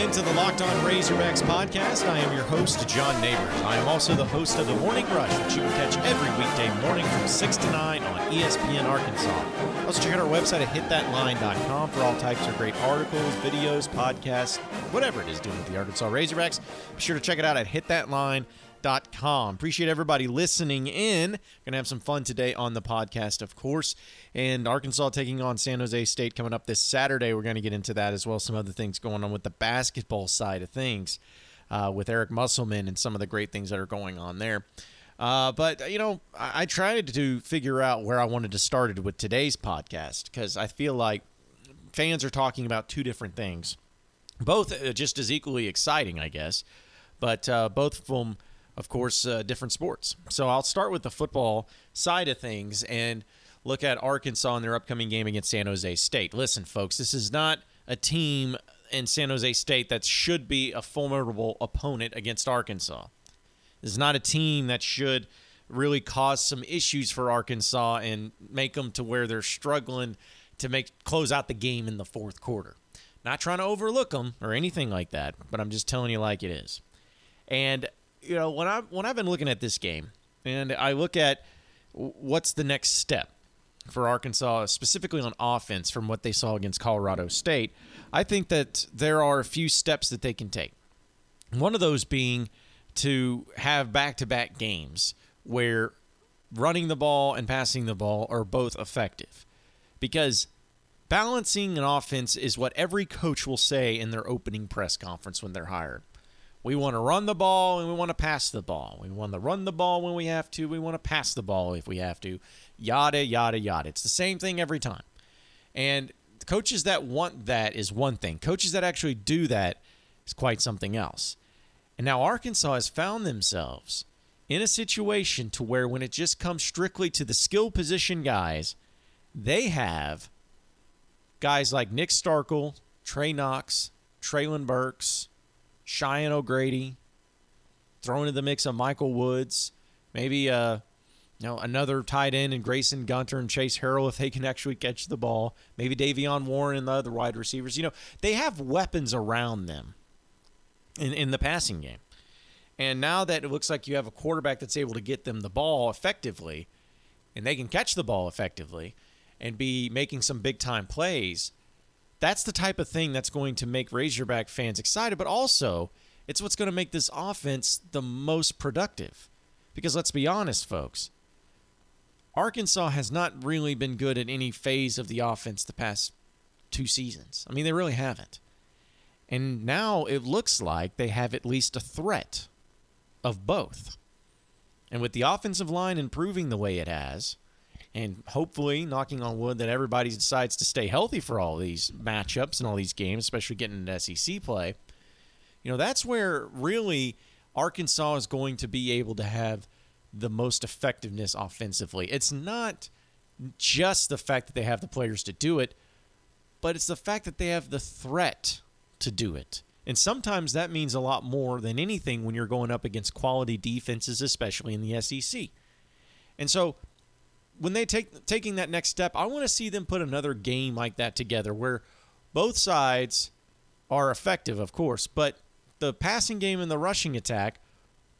into the Locked On Razorbacks podcast. I am your host, John Neighbors. I am also the host of the Morning Rush, which you can catch every weekday morning from 6 to 9 on ESPN Arkansas. Also, check out our website at hitthatline.com for all types of great articles, videos, podcasts, whatever it is doing with the Arkansas Razorbacks. Be sure to check it out at hitthatline.com com. Appreciate everybody listening in. Going to have some fun today on the podcast, of course. And Arkansas taking on San Jose State coming up this Saturday. We're going to get into that as well. Some other things going on with the basketball side of things uh, with Eric Musselman and some of the great things that are going on there. Uh, but you know, I, I tried to figure out where I wanted to start it with today's podcast because I feel like fans are talking about two different things, both uh, just as equally exciting, I guess, but uh, both from of course, uh, different sports. So I'll start with the football side of things and look at Arkansas in their upcoming game against San Jose State. Listen, folks, this is not a team in San Jose State that should be a formidable opponent against Arkansas. This is not a team that should really cause some issues for Arkansas and make them to where they're struggling to make close out the game in the fourth quarter. Not trying to overlook them or anything like that, but I'm just telling you like it is. And you know, when I when I've been looking at this game and I look at what's the next step for Arkansas, specifically on offense, from what they saw against Colorado State, I think that there are a few steps that they can take. One of those being to have back to back games where running the ball and passing the ball are both effective. Because balancing an offense is what every coach will say in their opening press conference when they're hired. We want to run the ball and we want to pass the ball. We want to run the ball when we have to. We want to pass the ball if we have to. Yada, yada, yada. It's the same thing every time. And coaches that want that is one thing. Coaches that actually do that is quite something else. And now Arkansas has found themselves in a situation to where when it just comes strictly to the skill position guys, they have guys like Nick Starkel, Trey Knox, Treylon Burks, Cheyenne O'Grady, thrown into the mix of Michael Woods, maybe uh, you know another tight end and Grayson Gunter and Chase Harrell if they can actually catch the ball. Maybe De'Vion Warren and the other wide receivers. You know they have weapons around them in in the passing game. And now that it looks like you have a quarterback that's able to get them the ball effectively, and they can catch the ball effectively, and be making some big time plays that's the type of thing that's going to make Razorback fans excited, but also it's what's going to make this offense the most productive. Because let's be honest, folks, Arkansas has not really been good at any phase of the offense the past two seasons. I mean, they really haven't. And now it looks like they have at least a threat of both. And with the offensive line improving the way it has, and hopefully, knocking on wood, that everybody decides to stay healthy for all these matchups and all these games, especially getting into SEC play. You know, that's where really Arkansas is going to be able to have the most effectiveness offensively. It's not just the fact that they have the players to do it, but it's the fact that they have the threat to do it. And sometimes that means a lot more than anything when you're going up against quality defenses, especially in the SEC. And so when they take taking that next step, I want to see them put another game like that together where both sides are effective, of course, but the passing game and the rushing attack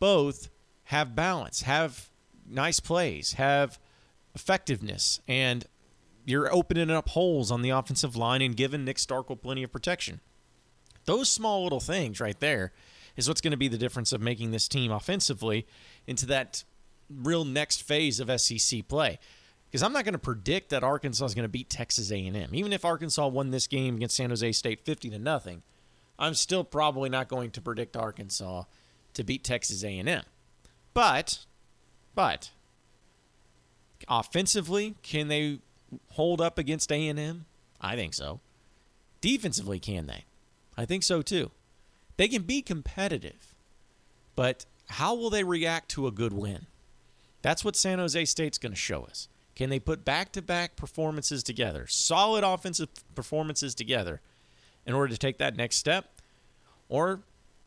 both have balance, have nice plays, have effectiveness, and you're opening up holes on the offensive line and giving Nick Starkel plenty of protection. Those small little things right there is what's going to be the difference of making this team offensively into that real next phase of SEC play. Because I'm not going to predict that Arkansas is going to beat Texas A&M. Even if Arkansas won this game against San Jose State 50 to nothing, I'm still probably not going to predict Arkansas to beat Texas A&M. But, but, offensively, can they hold up against A&M? I think so. Defensively, can they? I think so too. They can be competitive, but how will they react to a good win? That's what San Jose State's going to show us. Can they put back to back performances together, solid offensive performances together, in order to take that next step? Or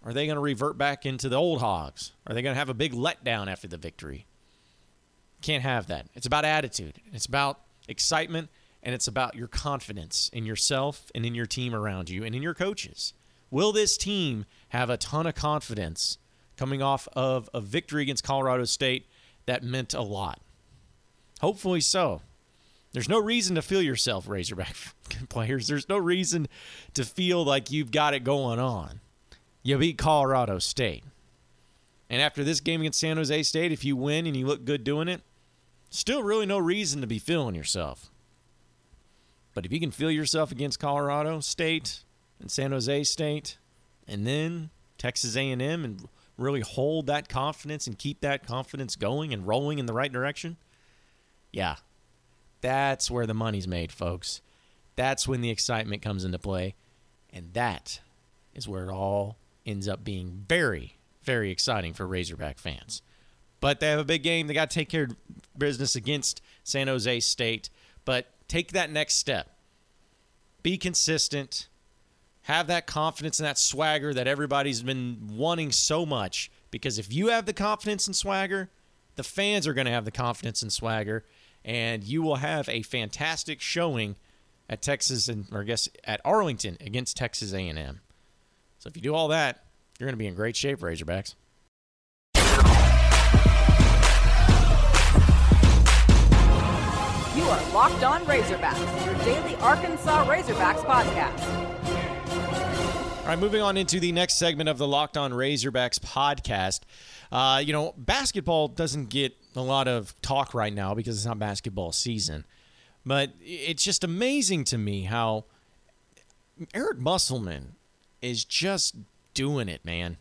are they going to revert back into the old hogs? Are they going to have a big letdown after the victory? Can't have that. It's about attitude, it's about excitement, and it's about your confidence in yourself and in your team around you and in your coaches. Will this team have a ton of confidence coming off of a victory against Colorado State that meant a lot? Hopefully so. There's no reason to feel yourself, Razorback players. There's no reason to feel like you've got it going on. You beat Colorado State. And after this game against San Jose State, if you win and you look good doing it, still really no reason to be feeling yourself. But if you can feel yourself against Colorado State and San Jose State, and then Texas A&M, and really hold that confidence and keep that confidence going and rolling in the right direction, yeah, that's where the money's made, folks. That's when the excitement comes into play. And that is where it all ends up being very, very exciting for Razorback fans. But they have a big game. They got to take care of business against San Jose State. But take that next step. Be consistent. Have that confidence and that swagger that everybody's been wanting so much. Because if you have the confidence and swagger, the fans are going to have the confidence and swagger and you will have a fantastic showing at Texas and or I guess at Arlington against Texas A&M. So if you do all that, you're going to be in great shape, Razorbacks. You are Locked On Razorbacks, your daily Arkansas Razorbacks podcast. All right, moving on into the next segment of the Locked On Razorbacks podcast. Uh, you know, basketball doesn't get a lot of talk right now because it's not basketball season. But it's just amazing to me how Eric Musselman is just doing it, man.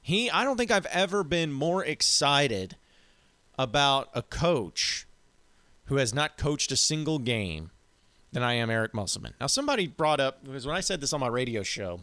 He I don't think I've ever been more excited about a coach who has not coached a single game than I am Eric Musselman. Now somebody brought up because when I said this on my radio show,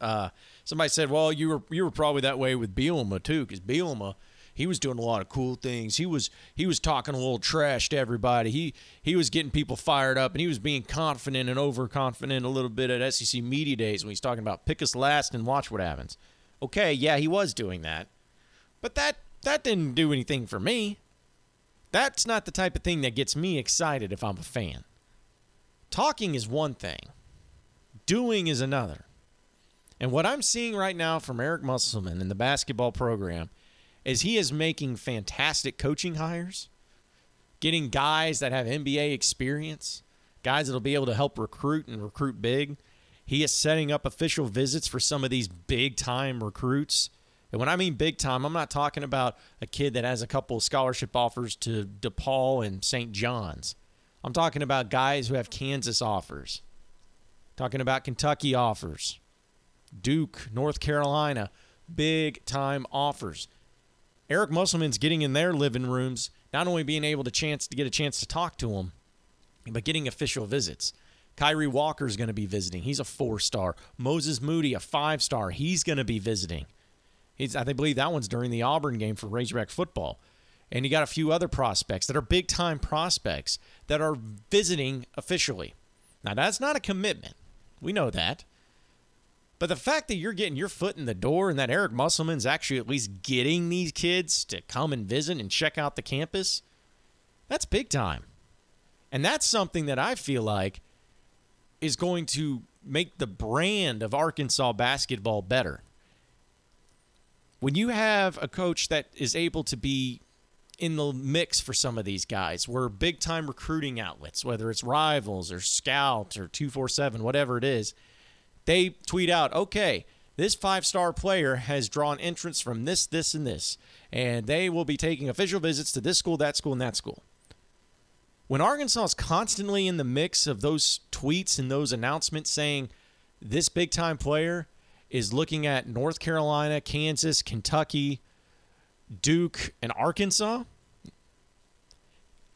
uh, somebody said, "Well, you were you were probably that way with Bielema too, because Bielema he was doing a lot of cool things. He was he was talking a little trash to everybody. He he was getting people fired up, and he was being confident and overconfident a little bit at SEC media days when he's talking about pick us last and watch what happens. Okay, yeah, he was doing that, but that that didn't do anything for me. That's not the type of thing that gets me excited if I'm a fan. Talking is one thing, doing is another. And what I'm seeing right now from Eric Musselman in the basketball program is he is making fantastic coaching hires, getting guys that have NBA experience, guys that'll be able to help recruit and recruit big. He is setting up official visits for some of these big time recruits. And when I mean big time, I'm not talking about a kid that has a couple of scholarship offers to DePaul and St. John's. I'm talking about guys who have Kansas offers, talking about Kentucky offers, Duke, North Carolina, big time offers. Eric Musselman's getting in their living rooms, not only being able to chance to get a chance to talk to them, but getting official visits. Kyrie Walker is going to be visiting. He's a four star. Moses Moody, a five star. He's going to be visiting. He's, I believe that one's during the Auburn game for Razorback football. And you got a few other prospects that are big time prospects that are visiting officially. Now, that's not a commitment. We know that. But the fact that you're getting your foot in the door and that Eric Musselman's actually at least getting these kids to come and visit and check out the campus, that's big time. And that's something that I feel like is going to make the brand of Arkansas basketball better. When you have a coach that is able to be in the mix for some of these guys, we're big time recruiting outlets, whether it's Rivals or Scout or 247, whatever it is they tweet out, okay, this five star player has drawn entrance from this, this, and this, and they will be taking official visits to this school, that school, and that school. When Arkansas is constantly in the mix of those tweets and those announcements saying this big time player is looking at North Carolina, Kansas, Kentucky, Duke, and Arkansas,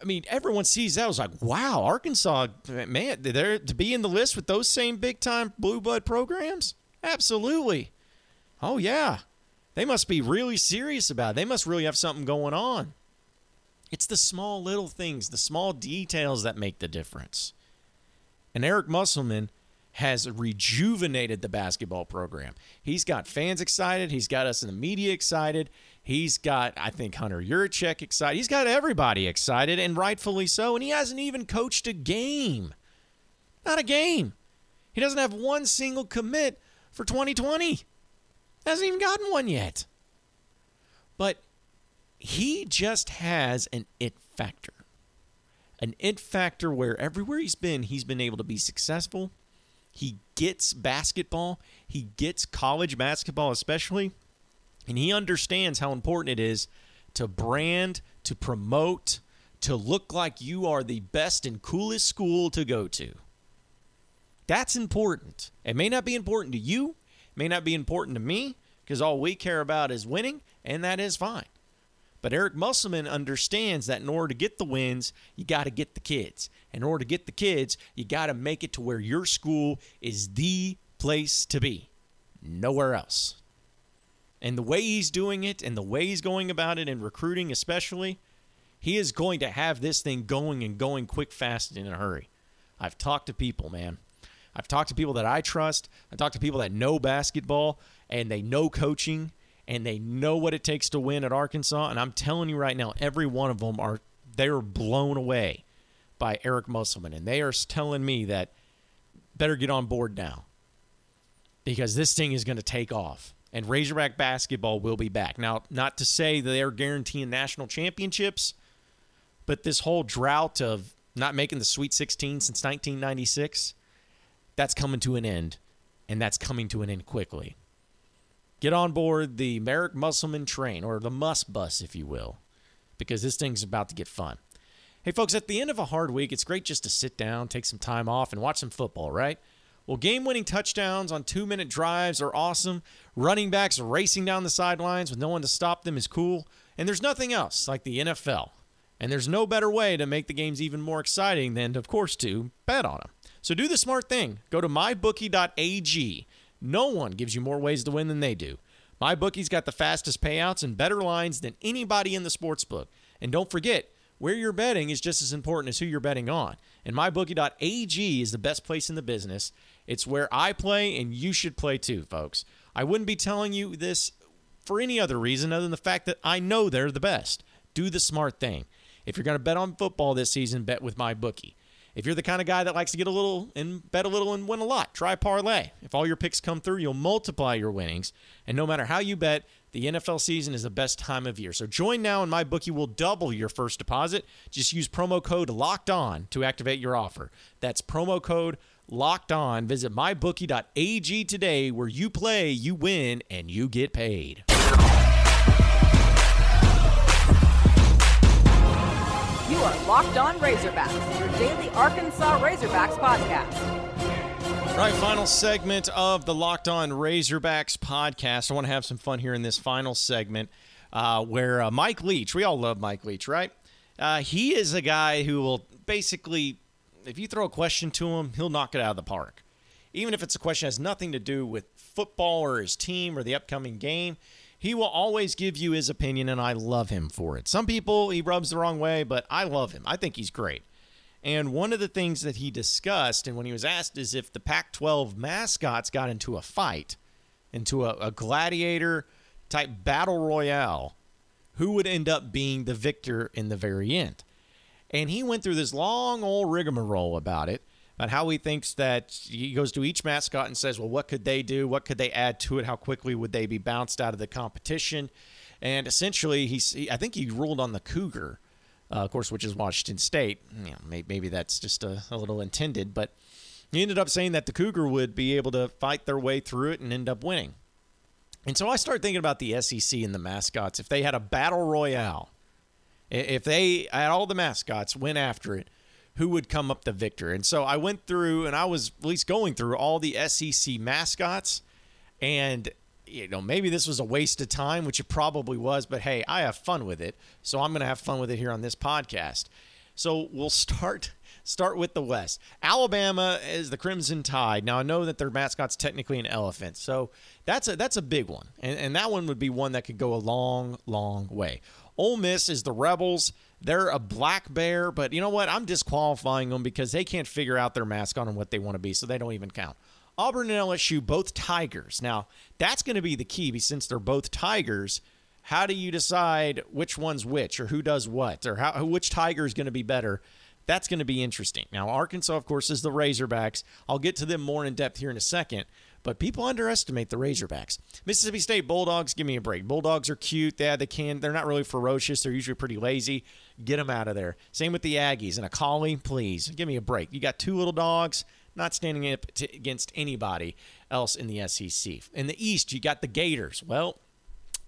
I mean, everyone sees that. I was like, wow, Arkansas, man, they're to be in the list with those same big time blue blood programs? Absolutely. Oh, yeah. They must be really serious about it. They must really have something going on. It's the small little things, the small details that make the difference. And Eric Musselman has rejuvenated the basketball program. He's got fans excited. He's got us in the media excited. He's got, I think, Hunter Yurachek excited. He's got everybody excited, and rightfully so. And he hasn't even coached a game. Not a game. He doesn't have one single commit for 2020. Hasn't even gotten one yet. But he just has an it factor. An it factor where everywhere he's been, he's been able to be successful. He gets basketball, he gets college basketball, especially, and he understands how important it is to brand, to promote, to look like you are the best and coolest school to go to. That's important. It may not be important to you, may not be important to me, because all we care about is winning, and that is fine. But Eric Musselman understands that in order to get the wins, you got to get the kids. In order to get the kids, you got to make it to where your school is the place to be, nowhere else. And the way he's doing it and the way he's going about it and recruiting, especially, he is going to have this thing going and going quick, fast, and in a hurry. I've talked to people, man. I've talked to people that I trust. I talked to people that know basketball and they know coaching and they know what it takes to win at Arkansas. And I'm telling you right now, every one of them are they're blown away by Eric Musselman, and they are telling me that better get on board now because this thing is going to take off. And Razorback basketball will be back. Now, not to say that they're guaranteeing national championships, but this whole drought of not making the Sweet 16 since 1996, that's coming to an end, and that's coming to an end quickly. Get on board the Eric Musselman train, or the Muss Bus, if you will, because this thing's about to get fun. Hey, folks, at the end of a hard week, it's great just to sit down, take some time off, and watch some football, right? Well, game winning touchdowns on two minute drives are awesome. Running backs racing down the sidelines with no one to stop them is cool. And there's nothing else like the NFL. And there's no better way to make the games even more exciting than, of course, to bet on them. So do the smart thing. Go to mybookie.ag. No one gives you more ways to win than they do. MyBookie's got the fastest payouts and better lines than anybody in the sports book. And don't forget, where you're betting is just as important as who you're betting on. And mybookie.ag is the best place in the business. It's where I play, and you should play too, folks. I wouldn't be telling you this for any other reason other than the fact that I know they're the best. Do the smart thing. If you're going to bet on football this season, bet with my bookie. If you're the kind of guy that likes to get a little and bet a little and win a lot, try parlay. If all your picks come through, you'll multiply your winnings. And no matter how you bet, the NFL season is the best time of year. So join now and my bookie will double your first deposit. Just use promo code LOCKED ON to activate your offer. That's promo code LOCKED ON. Visit mybookie.ag today where you play, you win, and you get paid. You are Locked On Razorbacks, your daily Arkansas Razorbacks podcast. Right, final segment of the Locked On Razorbacks podcast. I want to have some fun here in this final segment uh, where uh, Mike Leach, we all love Mike Leach, right? Uh, he is a guy who will basically, if you throw a question to him, he'll knock it out of the park. Even if it's a question that has nothing to do with football or his team or the upcoming game, he will always give you his opinion, and I love him for it. Some people he rubs the wrong way, but I love him. I think he's great. And one of the things that he discussed, and when he was asked, is if the Pac 12 mascots got into a fight, into a, a gladiator type battle royale, who would end up being the victor in the very end? And he went through this long old rigmarole about it, about how he thinks that he goes to each mascot and says, well, what could they do? What could they add to it? How quickly would they be bounced out of the competition? And essentially, he's, I think he ruled on the Cougar uh, of course, which is Washington State. You know, maybe, maybe, that's just a, a, little intended, but he ended up saying that the Cougar would be able to fight their way through it and end up winning. And so I started thinking about the SEC and the mascots. If they had a battle royale, if they had all the mascots went after it, who would come up the victor? And so I went through, and I was at least going through all the SEC mascots, and you know, maybe this was a waste of time, which it probably was, but hey, I have fun with it. So I'm going to have fun with it here on this podcast. So we'll start start with the West. Alabama is the Crimson Tide. Now I know that their mascot's technically an elephant, so that's a that's a big one, and, and that one would be one that could go a long, long way. Ole Miss is the Rebels. They're a black bear, but you know what? I'm disqualifying them because they can't figure out their mascot and what they want to be, so they don't even count. Auburn and LSU, both Tigers. Now, that's going to be the key since they're both Tigers. How do you decide which one's which or who does what or how, which Tiger is going to be better? That's going to be interesting. Now, Arkansas, of course, is the Razorbacks. I'll get to them more in depth here in a second. But people underestimate the Razorbacks. Mississippi State Bulldogs, give me a break. Bulldogs are cute. Yeah, they can. They're not really ferocious. They're usually pretty lazy. Get them out of there. Same with the Aggies and a collie. Please give me a break. You got two little dogs, not standing up to, against anybody else in the SEC. In the East, you got the Gators. Well,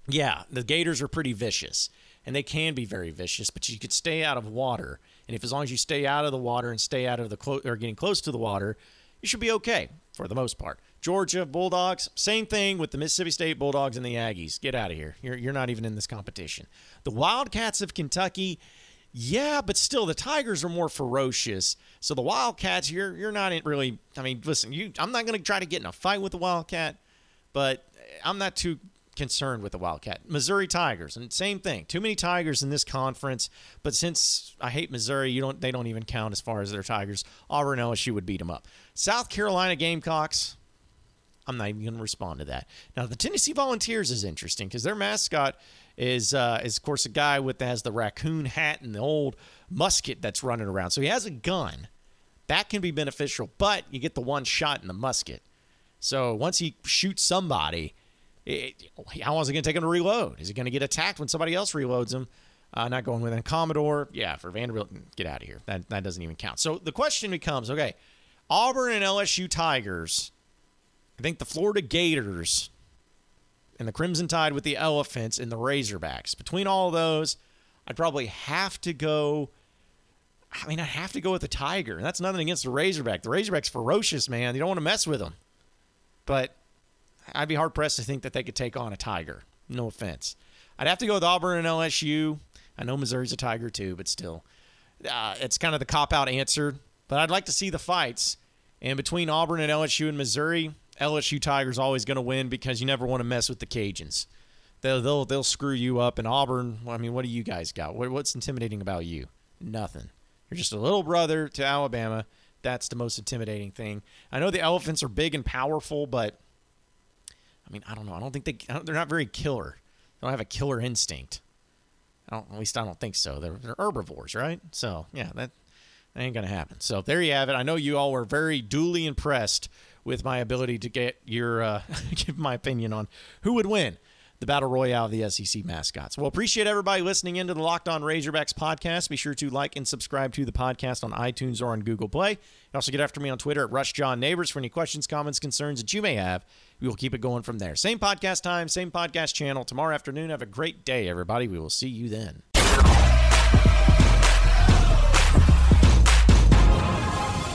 yeah, the Gators are pretty vicious, and they can be very vicious. But you could stay out of water, and if as long as you stay out of the water and stay out of the clo- or getting close to the water, you should be okay for the most part. Georgia Bulldogs, same thing with the Mississippi State Bulldogs and the Aggies. Get out of here. You're, you're not even in this competition. The Wildcats of Kentucky, yeah, but still the Tigers are more ferocious. So the Wildcats, you're you're not really. I mean, listen, you. I'm not going to try to get in a fight with the Wildcat, but I'm not too concerned with the Wildcat. Missouri Tigers, and same thing. Too many Tigers in this conference, but since I hate Missouri, you don't they don't even count as far as their Tigers. Auburn LSU would beat them up. South Carolina Gamecocks, I'm not even going to respond to that. Now, the Tennessee Volunteers is interesting because their mascot is, uh, is of course, a guy with that has the raccoon hat and the old musket that's running around. So he has a gun. That can be beneficial, but you get the one shot in the musket. So once he shoots somebody, it, how long is it going to take him to reload? Is he going to get attacked when somebody else reloads him? Uh, not going with a Commodore. Yeah, for Vanderbilt, get out of here. That, that doesn't even count. So the question becomes okay, Auburn and LSU Tigers I think the Florida Gators and the Crimson Tide with the Elephants and the Razorbacks. Between all those, I'd probably have to go. I mean, I'd have to go with the Tiger. And that's nothing against the Razorback. The Razorback's ferocious, man. You don't want to mess with them. But I'd be hard pressed to think that they could take on a Tiger. No offense. I'd have to go with Auburn and LSU. I know Missouri's a Tiger too, but still, uh, it's kind of the cop out answer. But I'd like to see the fights. And between Auburn and LSU and Missouri, LSU Tigers always going to win because you never want to mess with the Cajuns. They'll, they'll they'll screw you up. And Auburn, I mean, what do you guys got? What, what's intimidating about you? Nothing. You're just a little brother to Alabama. That's the most intimidating thing. I know the Elephants are big and powerful, but I mean, I don't know. I don't think they they're not very killer. They don't have a killer instinct. at least I don't think so. They're, they're herbivores, right? So yeah, that, ain't gonna happen. So there you have it. I know you all were very duly impressed with my ability to get your uh, give my opinion on who would win the battle royale of the SEC mascots. Well, appreciate everybody listening into the Locked On Razorbacks podcast. Be sure to like and subscribe to the podcast on iTunes or on Google Play. You also get after me on Twitter at Rush John Neighbors for any questions, comments, concerns that you may have. We will keep it going from there. Same podcast time, same podcast channel tomorrow afternoon. Have a great day, everybody. We will see you then.